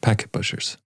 Packet Pushers.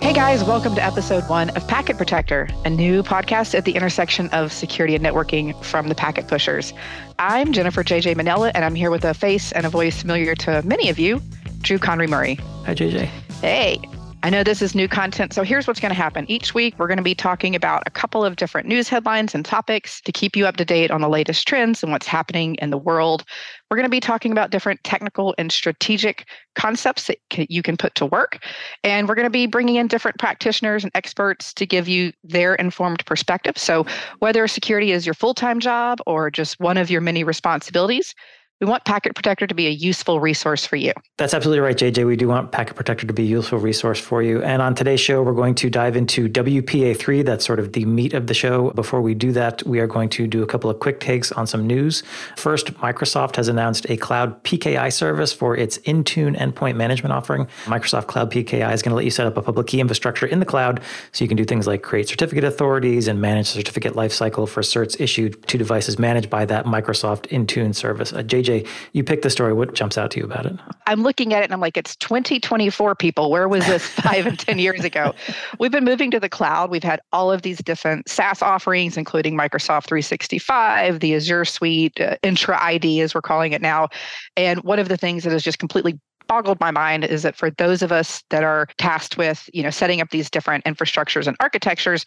Hey guys, welcome to episode one of Packet Protector, a new podcast at the intersection of security and networking from the Packet Pushers. I'm Jennifer JJ Minella, and I'm here with a face and a voice familiar to many of you, Drew Conry Murray. Hi, JJ. Hey. I know this is new content, so here's what's going to happen. Each week, we're going to be talking about a couple of different news headlines and topics to keep you up to date on the latest trends and what's happening in the world. We're going to be talking about different technical and strategic concepts that you can put to work. And we're going to be bringing in different practitioners and experts to give you their informed perspective. So, whether security is your full time job or just one of your many responsibilities, we want Packet Protector to be a useful resource for you. That's absolutely right, JJ. We do want Packet Protector to be a useful resource for you. And on today's show, we're going to dive into WPA3. That's sort of the meat of the show. Before we do that, we are going to do a couple of quick takes on some news. First, Microsoft has announced a cloud PKI service for its Intune endpoint management offering. Microsoft Cloud PKI is going to let you set up a public key infrastructure in the cloud so you can do things like create certificate authorities and manage the certificate lifecycle for certs issued to devices managed by that Microsoft Intune service. Uh, JJ JJ, you picked the story. What jumps out to you about it? I'm looking at it and I'm like, it's 2024, people. Where was this five and 10 years ago? We've been moving to the cloud. We've had all of these different SaaS offerings, including Microsoft 365, the Azure Suite, uh, Entra ID, as we're calling it now. And one of the things that has just completely boggled my mind is that for those of us that are tasked with you know setting up these different infrastructures and architectures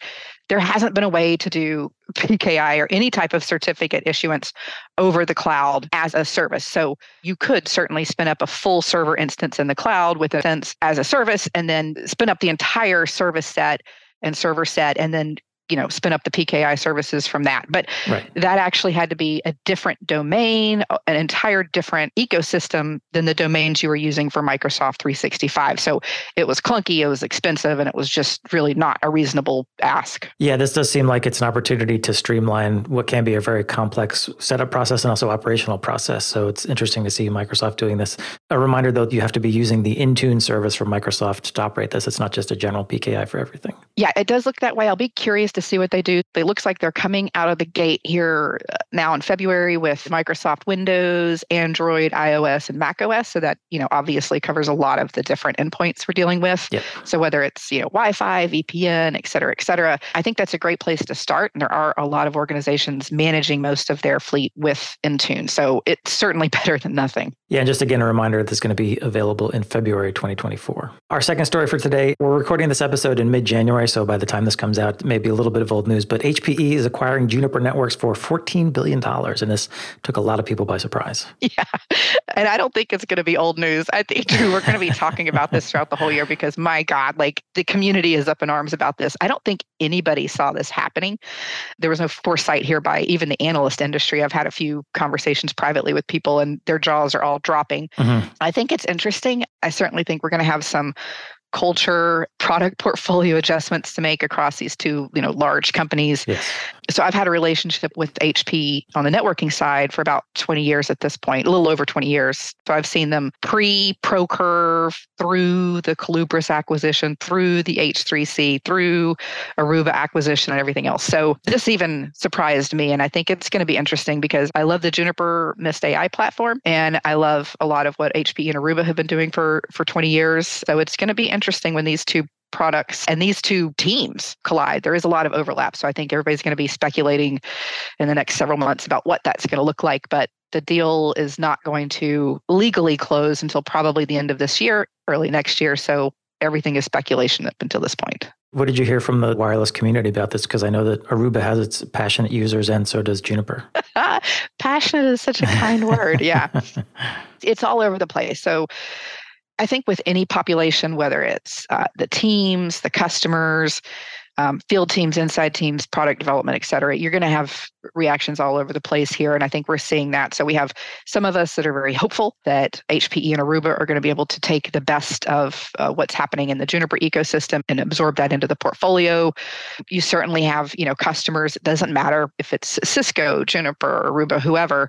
there hasn't been a way to do pki or any type of certificate issuance over the cloud as a service. So you could certainly spin up a full server instance in the cloud with a sense as a service and then spin up the entire service set and server set and then you know spin up the PKI services from that. But right. that actually had to be a different domain, an entire different ecosystem than the domains you were using for Microsoft 365. So it was clunky, it was expensive, and it was just really not a reasonable ask. Yeah, this does seem like it's an opportunity to streamline what can be a very complex setup process and also operational process. So it's interesting to see Microsoft doing this. A reminder though, you have to be using the Intune service from Microsoft to operate this. It's not just a general PKI for everything. Yeah, it does look that way. I'll be curious to to see what they do. It looks like they're coming out of the gate here uh, now in February with Microsoft Windows, Android, iOS, and Mac OS. So that, you know, obviously covers a lot of the different endpoints we're dealing with. Yep. So whether it's, you know, Wi-Fi, VPN, et cetera, et cetera, I think that's a great place to start. And there are a lot of organizations managing most of their fleet with Intune. So it's certainly better than nothing. Yeah, and just again, a reminder this is going to be available in February 2024. Our second story for today, we're recording this episode in mid January. So by the time this comes out, maybe a little little bit of old news, but HPE is acquiring Juniper Networks for $14 billion. And this took a lot of people by surprise. Yeah. And I don't think it's going to be old news. I think we're going to be talking about this throughout the whole year because my God, like the community is up in arms about this. I don't think anybody saw this happening. There was no foresight here by even the analyst industry. I've had a few conversations privately with people and their jaws are all dropping. Mm-hmm. I think it's interesting. I certainly think we're going to have some culture product portfolio adjustments to make across these two you know large companies yes. So i've had a relationship with hp on the networking side for about 20 years at this point a little over 20 years. So i've seen them pre procurve through the colubris acquisition through the h3c through aruba acquisition and everything else. So this even surprised me and i think it's going to be interesting because i love the juniper mist ai platform and i love a lot of what hp and aruba have been doing for for 20 years. So it's going to be interesting when these two products and these two teams collide. There is a lot of overlap. So I think everybody's going to be speculating in the next several months about what that's going to look like. But the deal is not going to legally close until probably the end of this year, early next year. So everything is speculation up until this point. What did you hear from the wireless community about this? Because I know that Aruba has its passionate users and so does Juniper. passionate is such a kind word. Yeah. It's all over the place. So I think with any population, whether it's uh, the teams, the customers, um, field teams, inside teams, product development, et cetera, you're going to have reactions all over the place here. And I think we're seeing that. So we have some of us that are very hopeful that HPE and Aruba are going to be able to take the best of uh, what's happening in the Juniper ecosystem and absorb that into the portfolio. You certainly have, you know, customers, it doesn't matter if it's Cisco, Juniper, Aruba, whoever,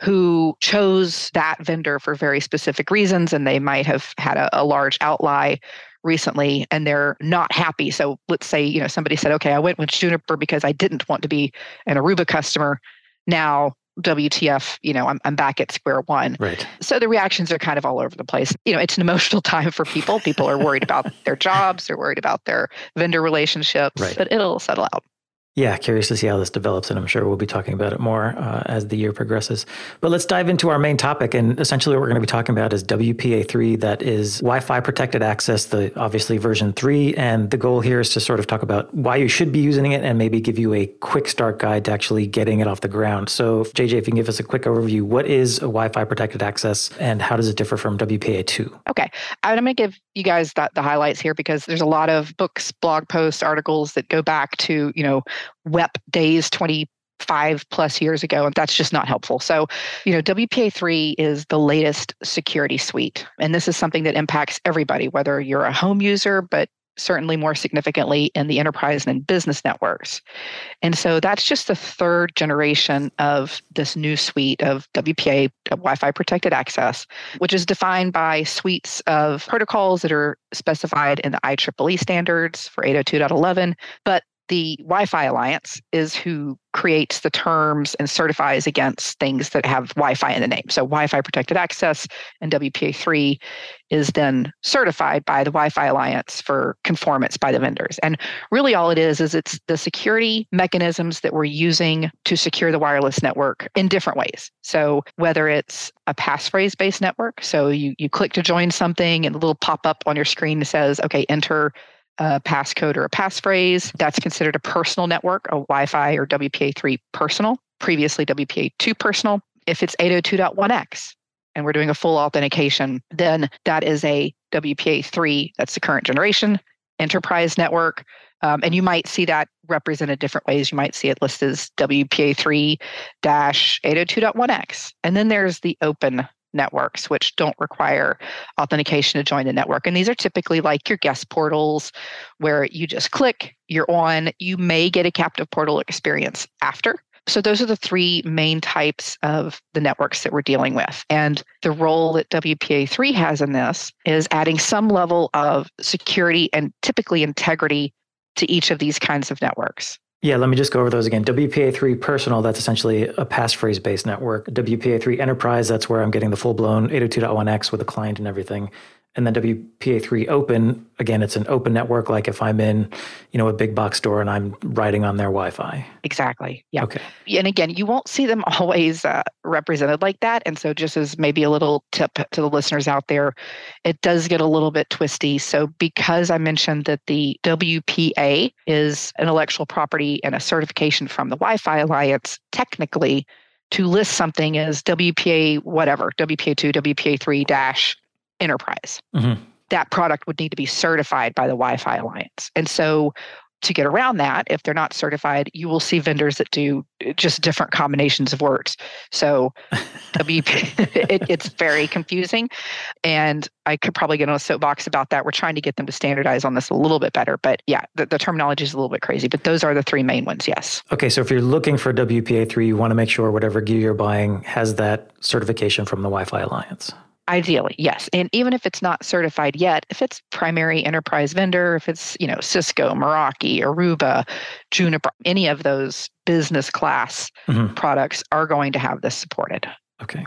who chose that vendor for very specific reasons. And they might have had a, a large outlie recently and they're not happy. So let's say, you know, somebody said, okay, I went with Juniper because I didn't want to be an Aruba customer. Now WTF, you know, I'm, I'm back at square one. Right. So the reactions are kind of all over the place. You know, it's an emotional time for people. People are worried about their jobs, they're worried about their vendor relationships, right. but it'll settle out. Yeah, curious to see how this develops, and I'm sure we'll be talking about it more uh, as the year progresses. But let's dive into our main topic, and essentially what we're going to be talking about is WPA3, that is Wi-Fi protected access, the obviously version three, and the goal here is to sort of talk about why you should be using it and maybe give you a quick start guide to actually getting it off the ground. So, JJ, if you can give us a quick overview, what is a Wi-Fi protected access, and how does it differ from WPA2? Okay, I'm going to give you guys the, the highlights here because there's a lot of books, blog posts, articles that go back to you know WEP days 25 plus years ago, and that's just not helpful. So, you know, WPA3 is the latest security suite, and this is something that impacts everybody, whether you're a home user, but certainly more significantly in the enterprise and business networks. And so that's just the third generation of this new suite of WPA, uh, Wi Fi protected access, which is defined by suites of protocols that are specified in the IEEE standards for 802.11, but the Wi Fi Alliance is who creates the terms and certifies against things that have Wi Fi in the name. So, Wi Fi protected access and WPA3 is then certified by the Wi Fi Alliance for conformance by the vendors. And really, all it is is it's the security mechanisms that we're using to secure the wireless network in different ways. So, whether it's a passphrase based network, so you, you click to join something and a little pop up on your screen says, okay, enter a passcode or a passphrase. That's considered a personal network, a Wi Fi or WPA3 personal, previously WPA2 personal. If it's 802.1x and we're doing a full authentication, then that is a WPA3, that's the current generation enterprise network. Um, and you might see that represented different ways. You might see it listed as WPA3 802.1x. And then there's the open networks, which don't require authentication to join the network. And these are typically like your guest portals where you just click, you're on. You may get a captive portal experience after. So, those are the three main types of the networks that we're dealing with. And the role that WPA3 has in this is adding some level of security and typically integrity to each of these kinds of networks. Yeah, let me just go over those again. WPA3 Personal, that's essentially a passphrase based network. WPA3 Enterprise, that's where I'm getting the full blown 802.1x with a client and everything and then WPA3 open, again, it's an open network. Like if I'm in, you know, a big box store and I'm riding on their Wi-Fi. Exactly. Yeah. Okay. And again, you won't see them always uh, represented like that. And so, just as maybe a little tip to the listeners out there, it does get a little bit twisty. So, because I mentioned that the WPA is intellectual property and a certification from the Wi-Fi Alliance, technically, to list something as WPA whatever, WPA2, WPA3 dash enterprise. Mm-hmm. That product would need to be certified by the Wi Fi Alliance. And so to get around that, if they're not certified, you will see vendors that do just different combinations of words. So WP, it, it's very confusing. And I could probably get on a soapbox about that. We're trying to get them to standardize on this a little bit better. But yeah, the, the terminology is a little bit crazy. But those are the three main ones, yes. Okay, so if you're looking for WPA3, you want to make sure whatever gear you're buying has that certification from the Wi Fi Alliance. Ideally, yes. And even if it's not certified yet, if it's primary enterprise vendor, if it's, you know, Cisco, Meraki, Aruba, Juniper, any of those business class mm-hmm. products are going to have this supported. Okay.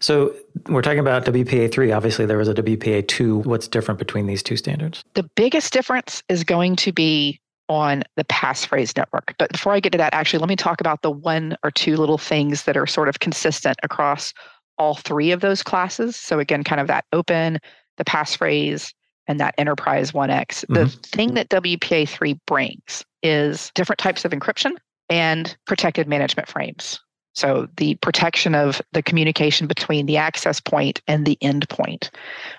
So we're talking about WPA3. Obviously, there was a WPA2. What's different between these two standards? The biggest difference is going to be on the passphrase network. But before I get to that, actually, let me talk about the one or two little things that are sort of consistent across all three of those classes. So again, kind of that open, the passphrase, and that enterprise 1x. Mm-hmm. The thing that WPA3 brings is different types of encryption and protected management frames. So the protection of the communication between the access point and the endpoint,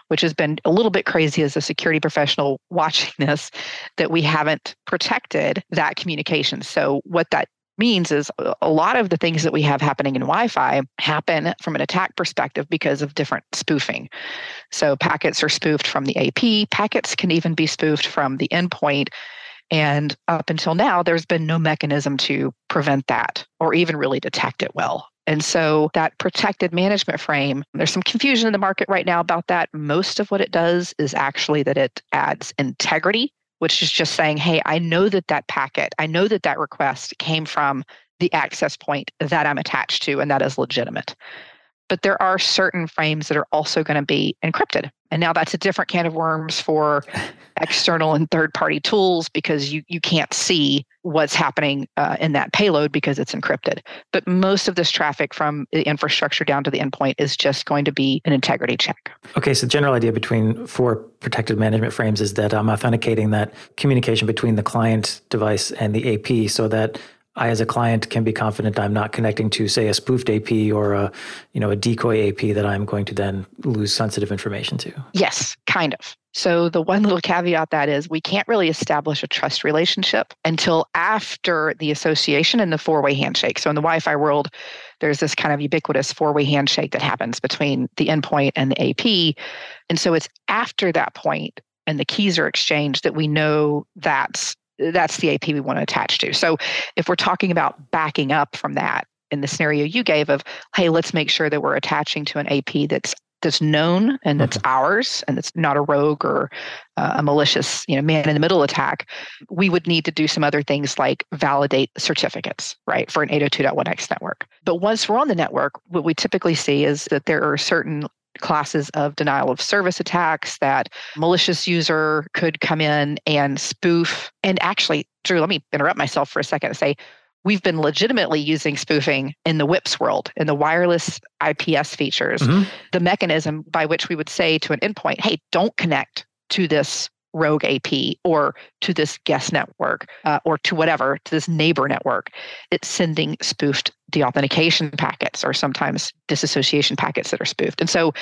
which has been a little bit crazy as a security professional watching this, that we haven't protected that communication. So what that means is a lot of the things that we have happening in Wi Fi happen from an attack perspective because of different spoofing. So packets are spoofed from the AP, packets can even be spoofed from the endpoint. And up until now, there's been no mechanism to prevent that or even really detect it well. And so that protected management frame, there's some confusion in the market right now about that. Most of what it does is actually that it adds integrity which is just saying, hey, I know that that packet, I know that that request came from the access point that I'm attached to, and that is legitimate. But there are certain frames that are also going to be encrypted. And now that's a different can of worms for external and third party tools because you, you can't see what's happening uh, in that payload because it's encrypted. But most of this traffic from the infrastructure down to the endpoint is just going to be an integrity check. Okay, so general idea between four protected management frames is that I'm authenticating that communication between the client device and the AP so that I, as a client, can be confident I'm not connecting to, say, a spoofed AP or a, you know, a decoy AP that I'm going to then lose sensitive information to. Yes, kind of. So the one little caveat that is we can't really establish a trust relationship until after the association and the four-way handshake. So in the Wi-Fi world, there's this kind of ubiquitous four-way handshake that happens between the endpoint and the AP. And so it's after that point and the keys are exchanged that we know that's that's the AP we want to attach to. So if we're talking about backing up from that in the scenario you gave of, hey, let's make sure that we're attaching to an AP that's that's known and that's mm-hmm. ours and it's not a rogue or uh, a malicious you know man in the middle attack we would need to do some other things like validate certificates right for an 802.1x network but once we're on the network what we typically see is that there are certain classes of denial of service attacks that malicious user could come in and spoof. And actually, Drew, let me interrupt myself for a second and say we've been legitimately using spoofing in the WIPS world, in the wireless IPS features, mm-hmm. the mechanism by which we would say to an endpoint, hey, don't connect to this rogue AP or to this guest network uh, or to whatever, to this neighbor network. It's sending spoofed deauthentication packets or sometimes disassociation packets that are spoofed. And so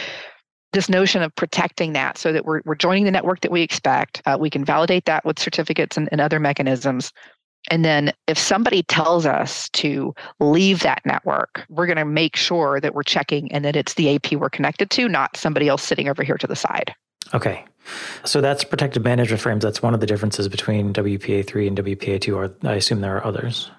this notion of protecting that so that we're, we're joining the network that we expect, uh, we can validate that with certificates and, and other mechanisms. And then if somebody tells us to leave that network, we're going to make sure that we're checking and that it's the AP we're connected to, not somebody else sitting over here to the side. Okay. So that's protected management frames. That's one of the differences between WPA3 and WPA2, or I assume there are others.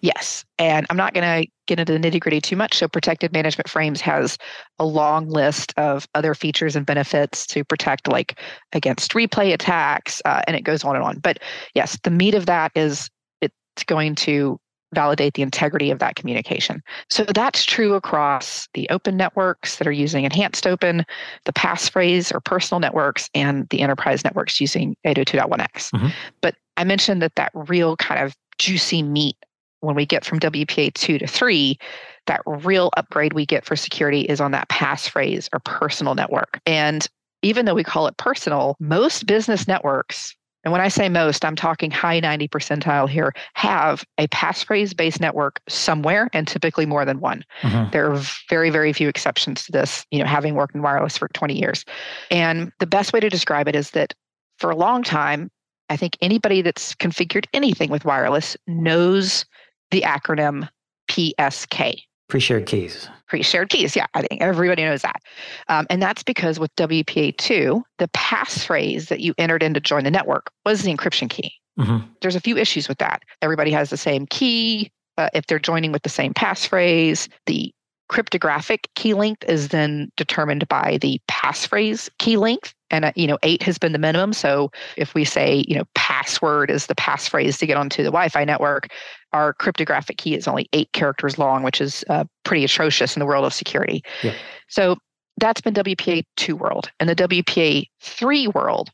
Yes. And I'm not going to get into the nitty gritty too much. So, protected management frames has a long list of other features and benefits to protect, like against replay attacks, uh, and it goes on and on. But yes, the meat of that is it's going to validate the integrity of that communication. So that's true across the open networks that are using enhanced open, the passphrase or personal networks, and the enterprise networks using 802.1x. Mm-hmm. But I mentioned that that real kind of juicy meat when we get from WPA 2 to 3, that real upgrade we get for security is on that passphrase or personal network. And even though we call it personal, most business networks and when I say most, I'm talking high 90 percentile here, have a passphrase based network somewhere and typically more than one. Mm-hmm. There are very, very few exceptions to this, you know, having worked in wireless for 20 years. And the best way to describe it is that for a long time, I think anybody that's configured anything with wireless knows the acronym PSK. Pre-shared keys. Pre-shared keys, yeah, I think everybody knows that, um, and that's because with WPA2, the passphrase that you entered in to join the network was the encryption key. Mm-hmm. There's a few issues with that. Everybody has the same key. Uh, if they're joining with the same passphrase, the cryptographic key length is then determined by the passphrase key length and uh, you know eight has been the minimum so if we say you know password is the passphrase to get onto the wi-fi network our cryptographic key is only eight characters long which is uh, pretty atrocious in the world of security yeah. so that's been wpa 2 world and the wpa 3 world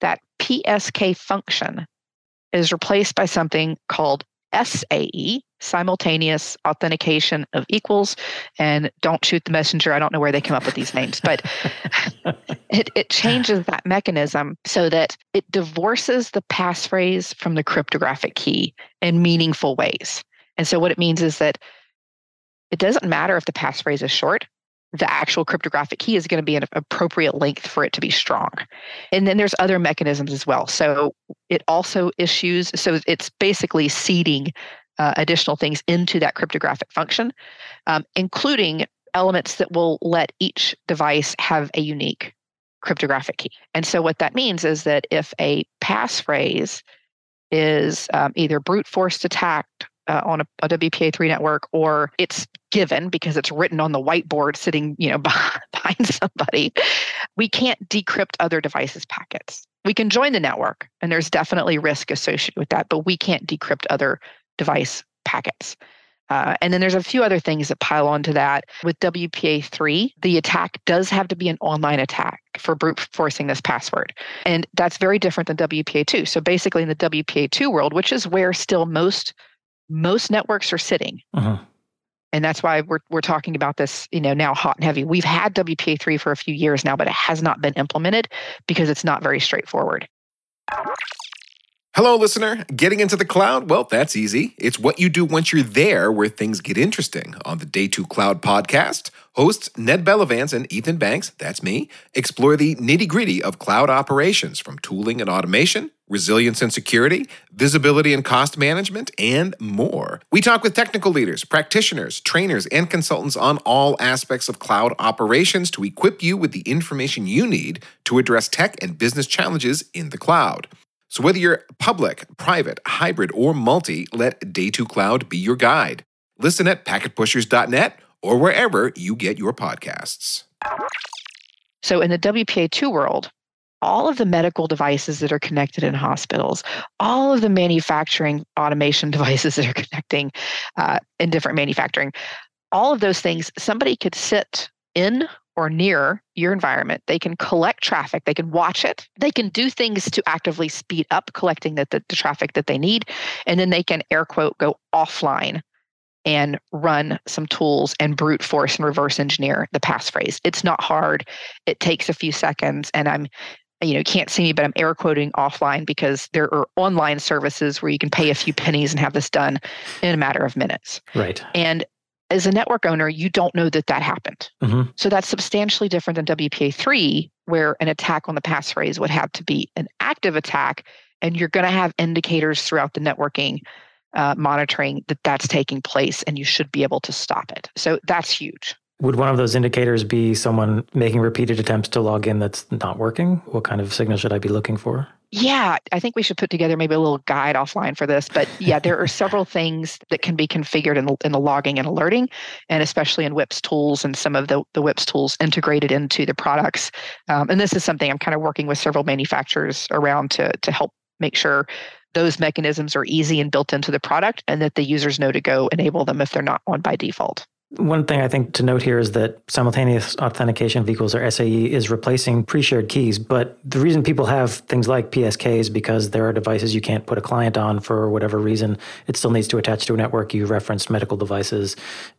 that psk function is replaced by something called SAE, simultaneous authentication of equals. And don't shoot the messenger. I don't know where they come up with these names, but it, it changes that mechanism so that it divorces the passphrase from the cryptographic key in meaningful ways. And so what it means is that it doesn't matter if the passphrase is short the actual cryptographic key is going to be an appropriate length for it to be strong. And then there's other mechanisms as well. So it also issues, so it's basically seeding uh, additional things into that cryptographic function, um, including elements that will let each device have a unique cryptographic key. And so what that means is that if a passphrase is um, either brute force attacked uh, on a, a WPA3 network or it's given because it's written on the whiteboard sitting, you know, behind somebody, we can't decrypt other devices' packets. We can join the network and there's definitely risk associated with that, but we can't decrypt other device packets. Uh, and then there's a few other things that pile onto that. With WPA3, the attack does have to be an online attack for brute forcing this password. And that's very different than WPA2. So basically in the WPA2 world, which is where still most most networks are sitting. Uh-huh. And that's why we're we're talking about this, you know, now hot and heavy. We've had WPA3 for a few years now, but it has not been implemented because it's not very straightforward. Hello, listener. Getting into the cloud? Well, that's easy. It's what you do once you're there where things get interesting. On the Day 2 Cloud podcast, hosts Ned Bellavance and Ethan Banks, that's me, explore the nitty gritty of cloud operations from tooling and automation, resilience and security, visibility and cost management, and more. We talk with technical leaders, practitioners, trainers, and consultants on all aspects of cloud operations to equip you with the information you need to address tech and business challenges in the cloud. So whether you're public, private, hybrid, or multi, let Day 2 Cloud be your guide. Listen at packetpushers.net or wherever you get your podcasts. So in the WPA2 world, all of the medical devices that are connected in hospitals, all of the manufacturing automation devices that are connecting uh, in different manufacturing, all of those things, somebody could sit in or near your environment. They can collect traffic, they can watch it, they can do things to actively speed up collecting the, the, the, traffic that they need, and then they can air quote go offline and run some tools and brute force and reverse engineer the passphrase. It's not hard. It takes a few seconds and I'm you know, can't see me, but I'm air quoting offline because there are online services where you can pay a few pennies and have this done in a matter of minutes. Right. And as a network owner, you don't know that that happened. Mm-hmm. So that's substantially different than WPA3, where an attack on the passphrase would have to be an active attack, and you're going to have indicators throughout the networking uh, monitoring that that's taking place, and you should be able to stop it. So that's huge. Would one of those indicators be someone making repeated attempts to log in that's not working? What kind of signal should I be looking for? Yeah, I think we should put together maybe a little guide offline for this. But yeah, there are several things that can be configured in the, in the logging and alerting, and especially in WIPS tools and some of the, the WIPS tools integrated into the products. Um, and this is something I'm kind of working with several manufacturers around to, to help make sure those mechanisms are easy and built into the product and that the users know to go enable them if they're not on by default. One thing I think to note here is that simultaneous authentication equals or SAE is replacing pre-shared keys. But the reason people have things like PSK is because there are devices you can't put a client on for whatever reason. It still needs to attach to a network. You referenced medical devices,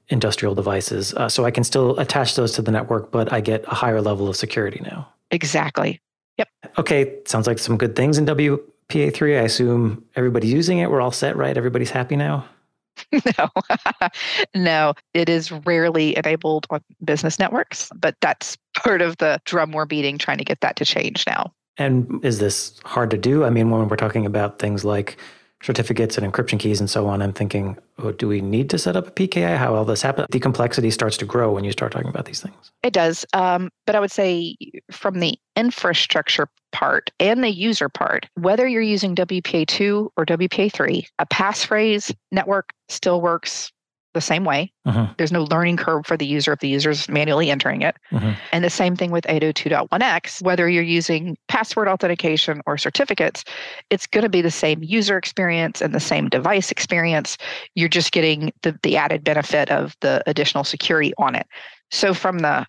industrial devices. Uh, so I can still attach those to the network, but I get a higher level of security now. Exactly. Yep. Okay. Sounds like some good things in WPA3. I assume everybody's using it. We're all set, right? Everybody's happy now? no, no, it is rarely enabled on business networks, but that's part of the drum we're beating trying to get that to change now. And is this hard to do? I mean, when we're talking about things like certificates and encryption keys and so on, I'm thinking, oh, do we need to set up a PKI? How all this happen? The complexity starts to grow when you start talking about these things. It does. Um, but I would say from the infrastructure part and the user part, whether you're using WPA2 or WPA3, a passphrase network still works the same way. Uh-huh. There's no learning curve for the user if the user's manually entering it. Uh-huh. And the same thing with 802.1x, whether you're using password authentication or certificates, it's going to be the same user experience and the same device experience. You're just getting the, the added benefit of the additional security on it. So, from the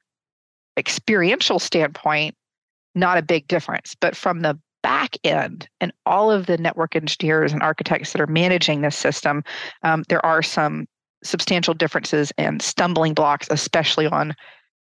experiential standpoint, not a big difference. But from the back end and all of the network engineers and architects that are managing this system, um, there are some substantial differences and stumbling blocks, especially on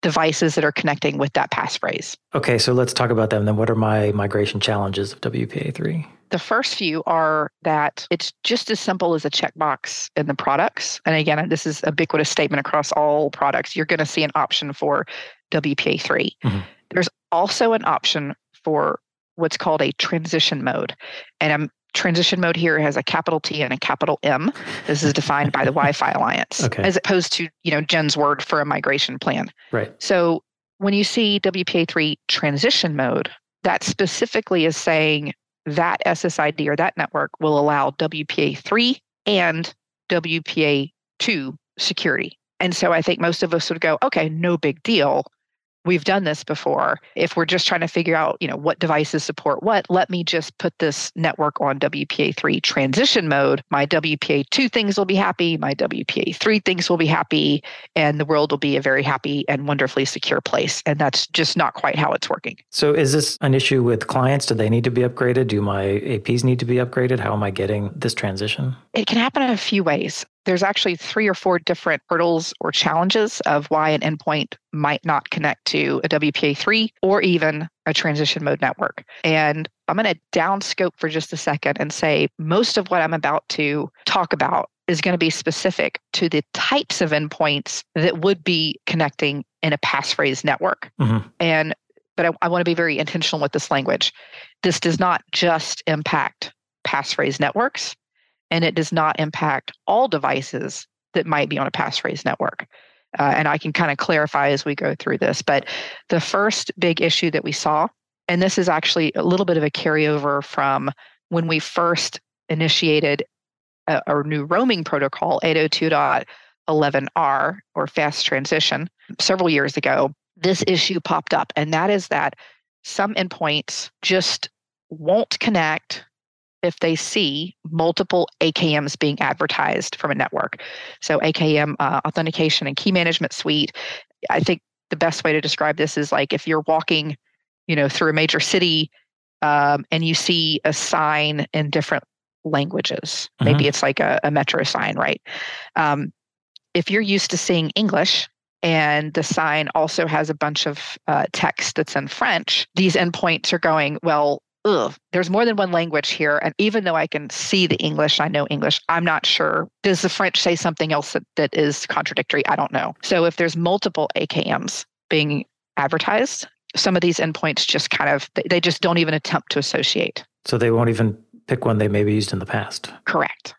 devices that are connecting with that passphrase. Okay, so let's talk about them. Then, what are my migration challenges of WPA3? The first few are that it's just as simple as a checkbox in the products. And again, this is a ubiquitous statement across all products. You're going to see an option for WPA3. Mm-hmm. There's also an option for what's called a transition mode. And I'm transition mode here has a capital T and a capital M. This is defined by the Wi-Fi Alliance, okay. as opposed to you know Jen's word for a migration plan. Right. So when you see WPA3 transition mode, that specifically is saying that SSID or that network will allow WPA3 and WPA2 security. And so I think most of us would go, okay, no big deal. We've done this before. If we're just trying to figure out, you know, what devices support what, let me just put this network on WPA3 transition mode. My WPA2 things will be happy, my WPA3 things will be happy, and the world will be a very happy and wonderfully secure place. And that's just not quite how it's working. So is this an issue with clients? Do they need to be upgraded? Do my APs need to be upgraded? How am I getting this transition? It can happen in a few ways there's actually three or four different hurdles or challenges of why an endpoint might not connect to a WPA3 or even a transition mode network. And I'm going to downscope for just a second and say most of what I'm about to talk about is going to be specific to the types of endpoints that would be connecting in a passphrase network. Mm-hmm. And but I, I want to be very intentional with this language. This does not just impact passphrase networks and it does not impact all devices that might be on a passphrase network. Uh, and I can kind of clarify as we go through this. But the first big issue that we saw, and this is actually a little bit of a carryover from when we first initiated a, a new roaming protocol, 802.11r or fast transition, several years ago, this issue popped up. And that is that some endpoints just won't connect if they see multiple AKMs being advertised from a network. So, AKM uh, authentication and key management suite. I think the best way to describe this is like if you're walking, you know, through a major city um, and you see a sign in different languages. Mm-hmm. Maybe it's like a, a metro sign, right? Um, if you're used to seeing English and the sign also has a bunch of uh, text that's in French, these endpoints are going, well, ugh, there's more than one language here. And even though I can see the English, I know English, I'm not sure. Does the French say something else that, that is contradictory? I don't know. So if there's multiple AKMs being advertised, some of these endpoints just kind of, they just don't even attempt to associate. So they won't even pick one they maybe used in the past. Correct.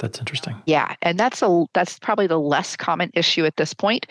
That's interesting. Yeah, and that's a that's probably the less common issue at this point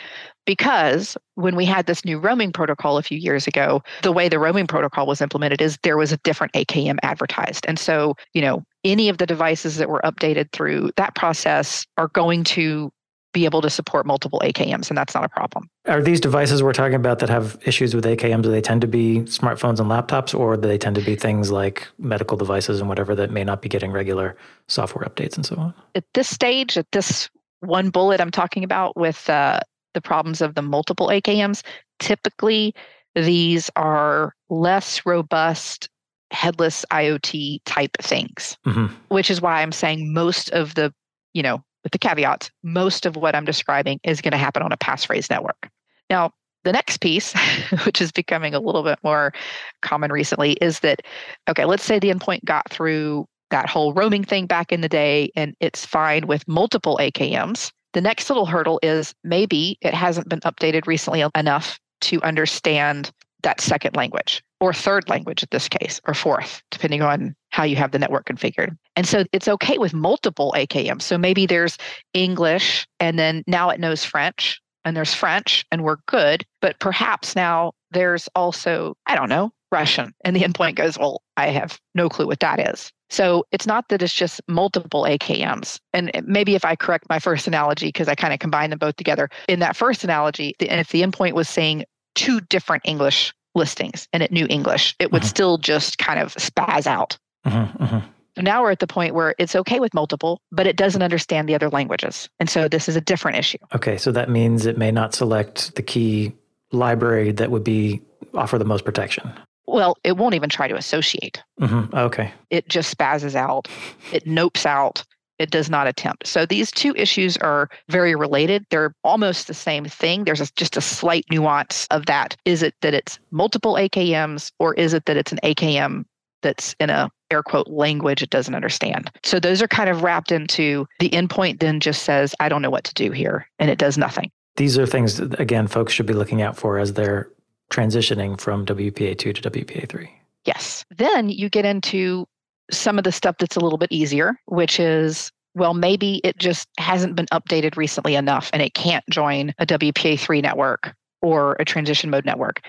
because when we had this new roaming protocol a few years ago, the way the roaming protocol was implemented is there was a different AKM advertised. And so, you know, any of the devices that were updated through that process are going to be able to support multiple AKMs, and that's not a problem. Are these devices we're talking about that have issues with AKMs? Do they tend to be smartphones and laptops, or do they tend to be things like medical devices and whatever that may not be getting regular software updates and so on? At this stage, at this one bullet I'm talking about with uh, the problems of the multiple AKMs, typically these are less robust headless IoT type things, mm-hmm. which is why I'm saying most of the you know with the caveats, most of what I'm describing is going to happen on a passphrase network. Now, the next piece, which is becoming a little bit more common recently, is that, okay, let's say the endpoint got through that whole roaming thing back in the day and it's fine with multiple AKMs. The next little hurdle is maybe it hasn't been updated recently enough to understand that second language or third language in this case, or fourth, depending on how you have the network configured. And so it's okay with multiple AKMs. So maybe there's English and then now it knows French and there's French and we're good. But perhaps now there's also, I don't know, Russian. And the endpoint goes, well, I have no clue what that is. So it's not that it's just multiple AKMs. And maybe if I correct my first analogy, because I kind of combine them both together, in that first analogy, and if the endpoint was saying two different English listings and it knew English, it would mm-hmm. still just kind of spaz out. Mm-hmm, mm-hmm. Now we're at the point where it's okay with multiple, but it doesn't understand the other languages. And so this is a different issue. Okay, so that means it may not select the key library that would be offer the most protection. Well, it won't even try to associate. Mm-hmm. Okay. It just spazzes out. It nopes out it does not attempt. So these two issues are very related. They're almost the same thing. There's a, just a slight nuance of that. Is it that it's multiple AKMs or is it that it's an AKM that's in a air quote language it doesn't understand? So those are kind of wrapped into the endpoint then just says, I don't know what to do here, and it does nothing. These are things that, again, folks should be looking out for as they're transitioning from WPA2 to WPA3. Yes. Then you get into some of the stuff that's a little bit easier, which is well, maybe it just hasn't been updated recently enough and it can't join a WPA3 network or a transition mode network.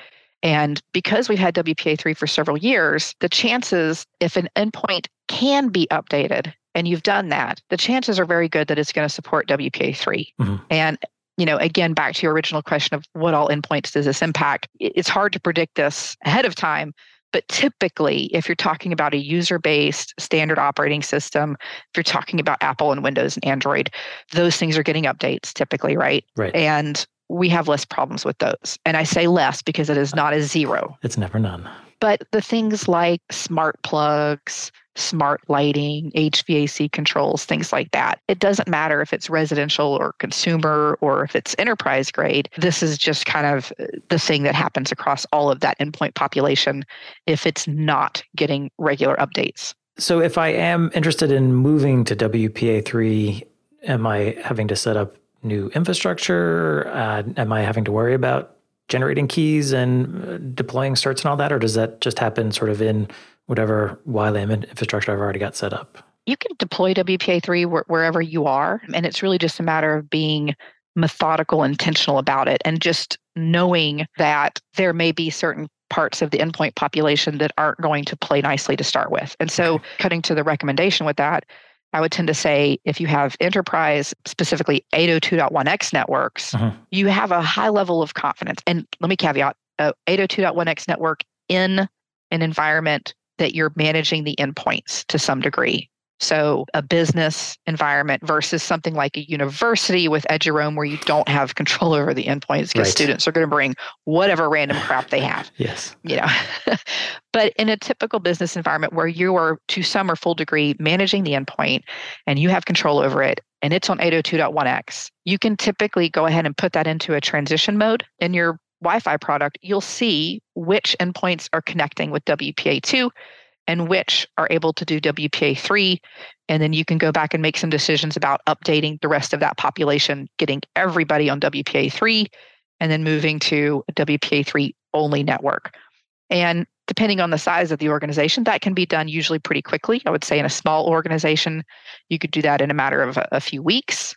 And because we've had WPA3 for several years, the chances if an endpoint can be updated and you've done that, the chances are very good that it's going to support WPA3. Mm-hmm. And you know, again, back to your original question of what all endpoints does this impact? It's hard to predict this ahead of time. But typically, if you're talking about a user based standard operating system, if you're talking about Apple and Windows and Android, those things are getting updates typically, right? Right. And we have less problems with those. And I say less because it is uh, not a zero. It's never none. But the things like smart plugs, smart lighting, HVAC controls, things like that. It doesn't matter if it's residential or consumer or if it's enterprise grade. This is just kind of uh, the thing that happens across all of that endpoint population if it's not getting regular updates. So if I am interested in moving to WPA3, am I having to set up new infrastructure? Uh, am I having to worry about generating keys and uh, deploying certs and all that, or does that just happen sort of in whatever WLAN infrastructure I've already got set up? You can deploy WPA3 wherever you are, and it's really just a matter of being methodical, intentional about it, and just knowing that there may be certain parts of the endpoint population that aren't going to play nicely to start with. And so, cutting to the recommendation with that, I would tend to say if you have enterprise, specifically 802.1x networks, uh-huh. you have a high level of confidence. And let me caveat uh, 802.1x network in an environment that you're managing the endpoints to some degree. So, a business environment versus something like a university with Eduroam where you don't have control over the endpoints because right. students are going to bring whatever random crap they have. yes. You know. but in a typical business environment where you are to some or full degree managing the endpoint and you have control over it and it's on 802.1x, you can typically go ahead and put that into a transition mode in your Wi-Fi product. You'll see which endpoints are connecting with WPA2 and which are able to do WPA3. And then you can go back and make some decisions about updating the rest of that population, getting everybody on WPA3, and then moving to a WPA3 only network. And depending on the size of the organization, that can be done usually pretty quickly. I would say in a small organization, you could do that in a matter of a, a few weeks.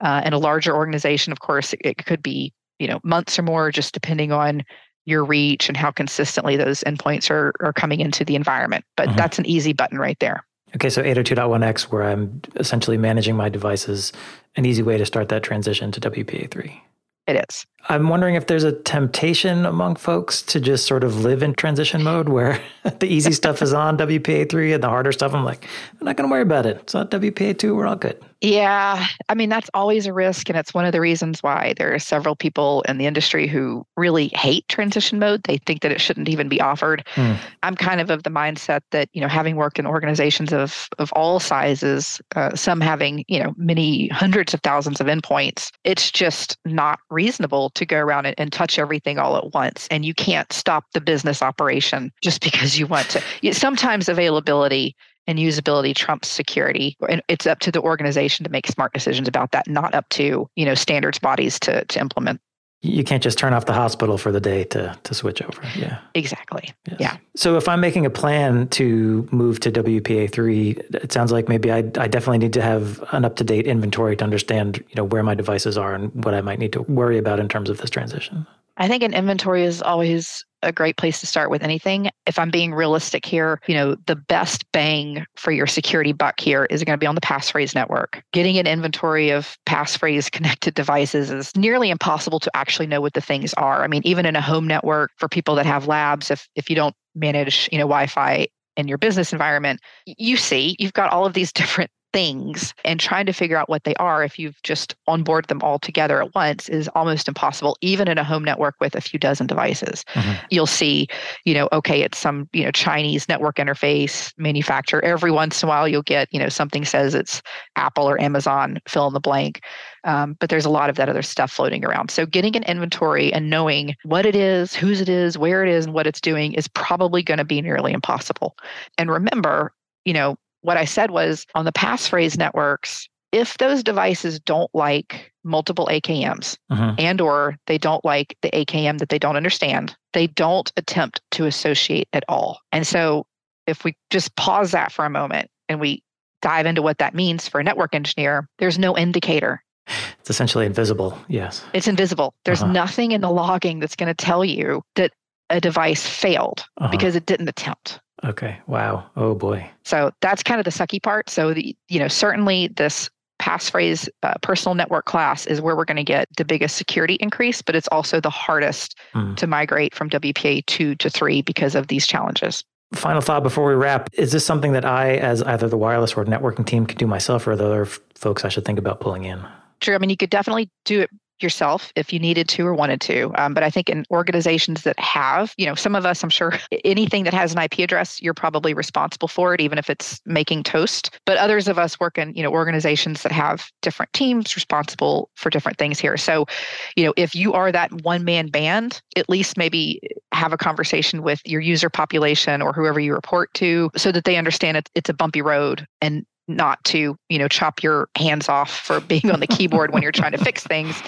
Uh, in a larger organization, of course, it, it could be you know months or more, just depending on your reach and how consistently those endpoints are, are coming into the environment. But mm-hmm. that's an easy button right there. Okay, so 802.1x, where I'm essentially managing my devices, an easy way to start that transition to WPA3. It is. I'm wondering if there's a temptation among folks to just sort of live in transition mode where the easy stuff is on WPA3 and the harder stuff, I'm like, I'm not going to worry about it. It's on WPA2, we're all good. Yeah, I mean, that's always a risk. And it's one of the reasons why there are several people in the industry who really hate transition mode. They think that it shouldn't even be offered. Mm. I'm kind of of the mindset that, you know, having worked in organizations of, of all sizes, uh, some having, you know, many hundreds of thousands of endpoints, it's just not reasonable to go around and, and touch everything all at once. And you can't stop the business operation just because you want to. Sometimes availability and usability trumps security. And it's up to the organization to make smart decisions about that not up to you know standards bodies to to implement. You can't just turn off the hospital for the day to to switch over. Yeah. Exactly. Yes. yeah. So if i'm making a plan to move to wpa3 it sounds like maybe I, I definitely need to have an up-to-date inventory to understand you know where my devices are and what i might need to worry about in terms of this transition I think an inventory is always a great place to start with anything. If I'm being realistic here, you know, the best bang for your security buck here is going to be on the passphrase network. Getting an inventory of passphrase connected devices is nearly impossible to actually know what the things are. I mean, even in a home network for people that have labs, if if you don't manage, you know, Wi-Fi in your business environment, you see you've got all of these different things and trying to figure out what they are if you've just onboard them all together at once is almost impossible even in a home network with a few dozen devices. Mm-hmm. you'll see you know okay it's some you know chinese network interface manufacturer. Every once in a while you'll get you know something says it's apple or amazon fill in the blank. Um, but there's a lot of that other stuff floating around. So getting an inventory and knowing what it is whose it is where it is and what it's doing is probably going to be nearly impossible. And remember you know what I said was on the passphrase networks, if those devices don't like multiple AKMs uh-huh. and or they don't like the AKM that they don't understand, they don't attempt to associate at all. And so if we just pause that for a moment and we dive into what that means for a network engineer, there's no indicator. It's essentially invisible. Yes. It's invisible. There's uh-huh. nothing in the logging that's going to tell you that a device failed uh-huh. because it didn't attempt. Okay. Wow. Oh boy. So that's kind of the sucky part. So the you know certainly this passphrase uh, personal network class is where we're going to get the biggest security increase, but it's also the hardest mm. to migrate from WPA 2 to 3 because of these challenges. Final thought before we wrap is this something that I, as either the wireless or networking team, can do myself, or are there other folks I should think about pulling in? Sure. I mean, you could definitely do it yourself if you needed to or wanted to. Um, but I think in organizations that have, you know, some of us, I'm sure anything that has an IP address, you're probably responsible for it, even if it's making toast. But others of us work in, you know, organizations that have different teams responsible for different things here. So, you know, if you are that one man band, at least maybe have a conversation with your user population or whoever you report to so that they understand it, it's a bumpy road and not to you know chop your hands off for being on the keyboard when you're trying to fix things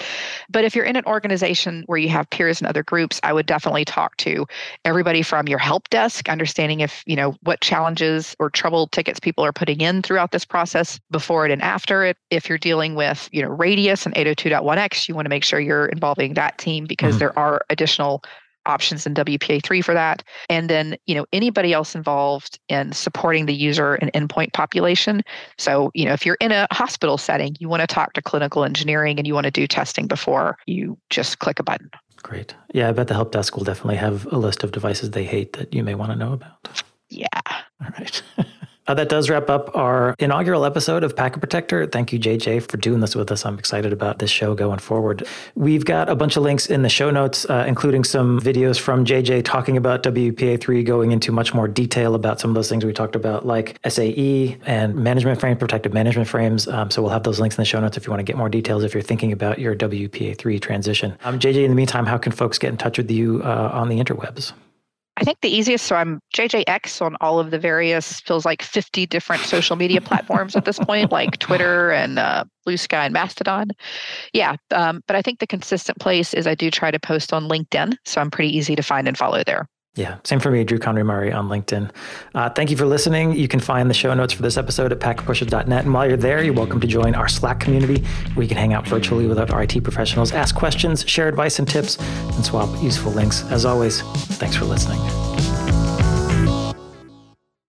but if you're in an organization where you have peers and other groups i would definitely talk to everybody from your help desk understanding if you know what challenges or trouble tickets people are putting in throughout this process before it and after it if you're dealing with you know radius and 802.1x you want to make sure you're involving that team because mm-hmm. there are additional options in WPA3 for that. And then, you know, anybody else involved in supporting the user and endpoint population. So, you know, if you're in a hospital setting, you want to talk to clinical engineering and you want to do testing before you just click a button. Great. Yeah, I bet the help desk will definitely have a list of devices they hate that you may want to know about. Yeah. All right. Uh, that does wrap up our inaugural episode of Packet Protector. Thank you, JJ, for doing this with us. I'm excited about this show going forward. We've got a bunch of links in the show notes, uh, including some videos from JJ talking about WPA3, going into much more detail about some of those things we talked about, like SAE and management frame, protective management frames. Um, so we'll have those links in the show notes if you want to get more details if you're thinking about your WPA3 transition. Um, JJ, in the meantime, how can folks get in touch with you uh, on the interwebs? I think the easiest, so I'm JJX on all of the various, feels like 50 different social media platforms at this point, like Twitter and uh, Blue Sky and Mastodon. Yeah, um, but I think the consistent place is I do try to post on LinkedIn. So I'm pretty easy to find and follow there. Yeah, same for me, Drew Conry Murray on LinkedIn. Uh, thank you for listening. You can find the show notes for this episode at packetpushers.net. And while you're there, you're welcome to join our Slack community where you can hang out virtually with other IT professionals, ask questions, share advice and tips, and swap useful links. As always, thanks for listening.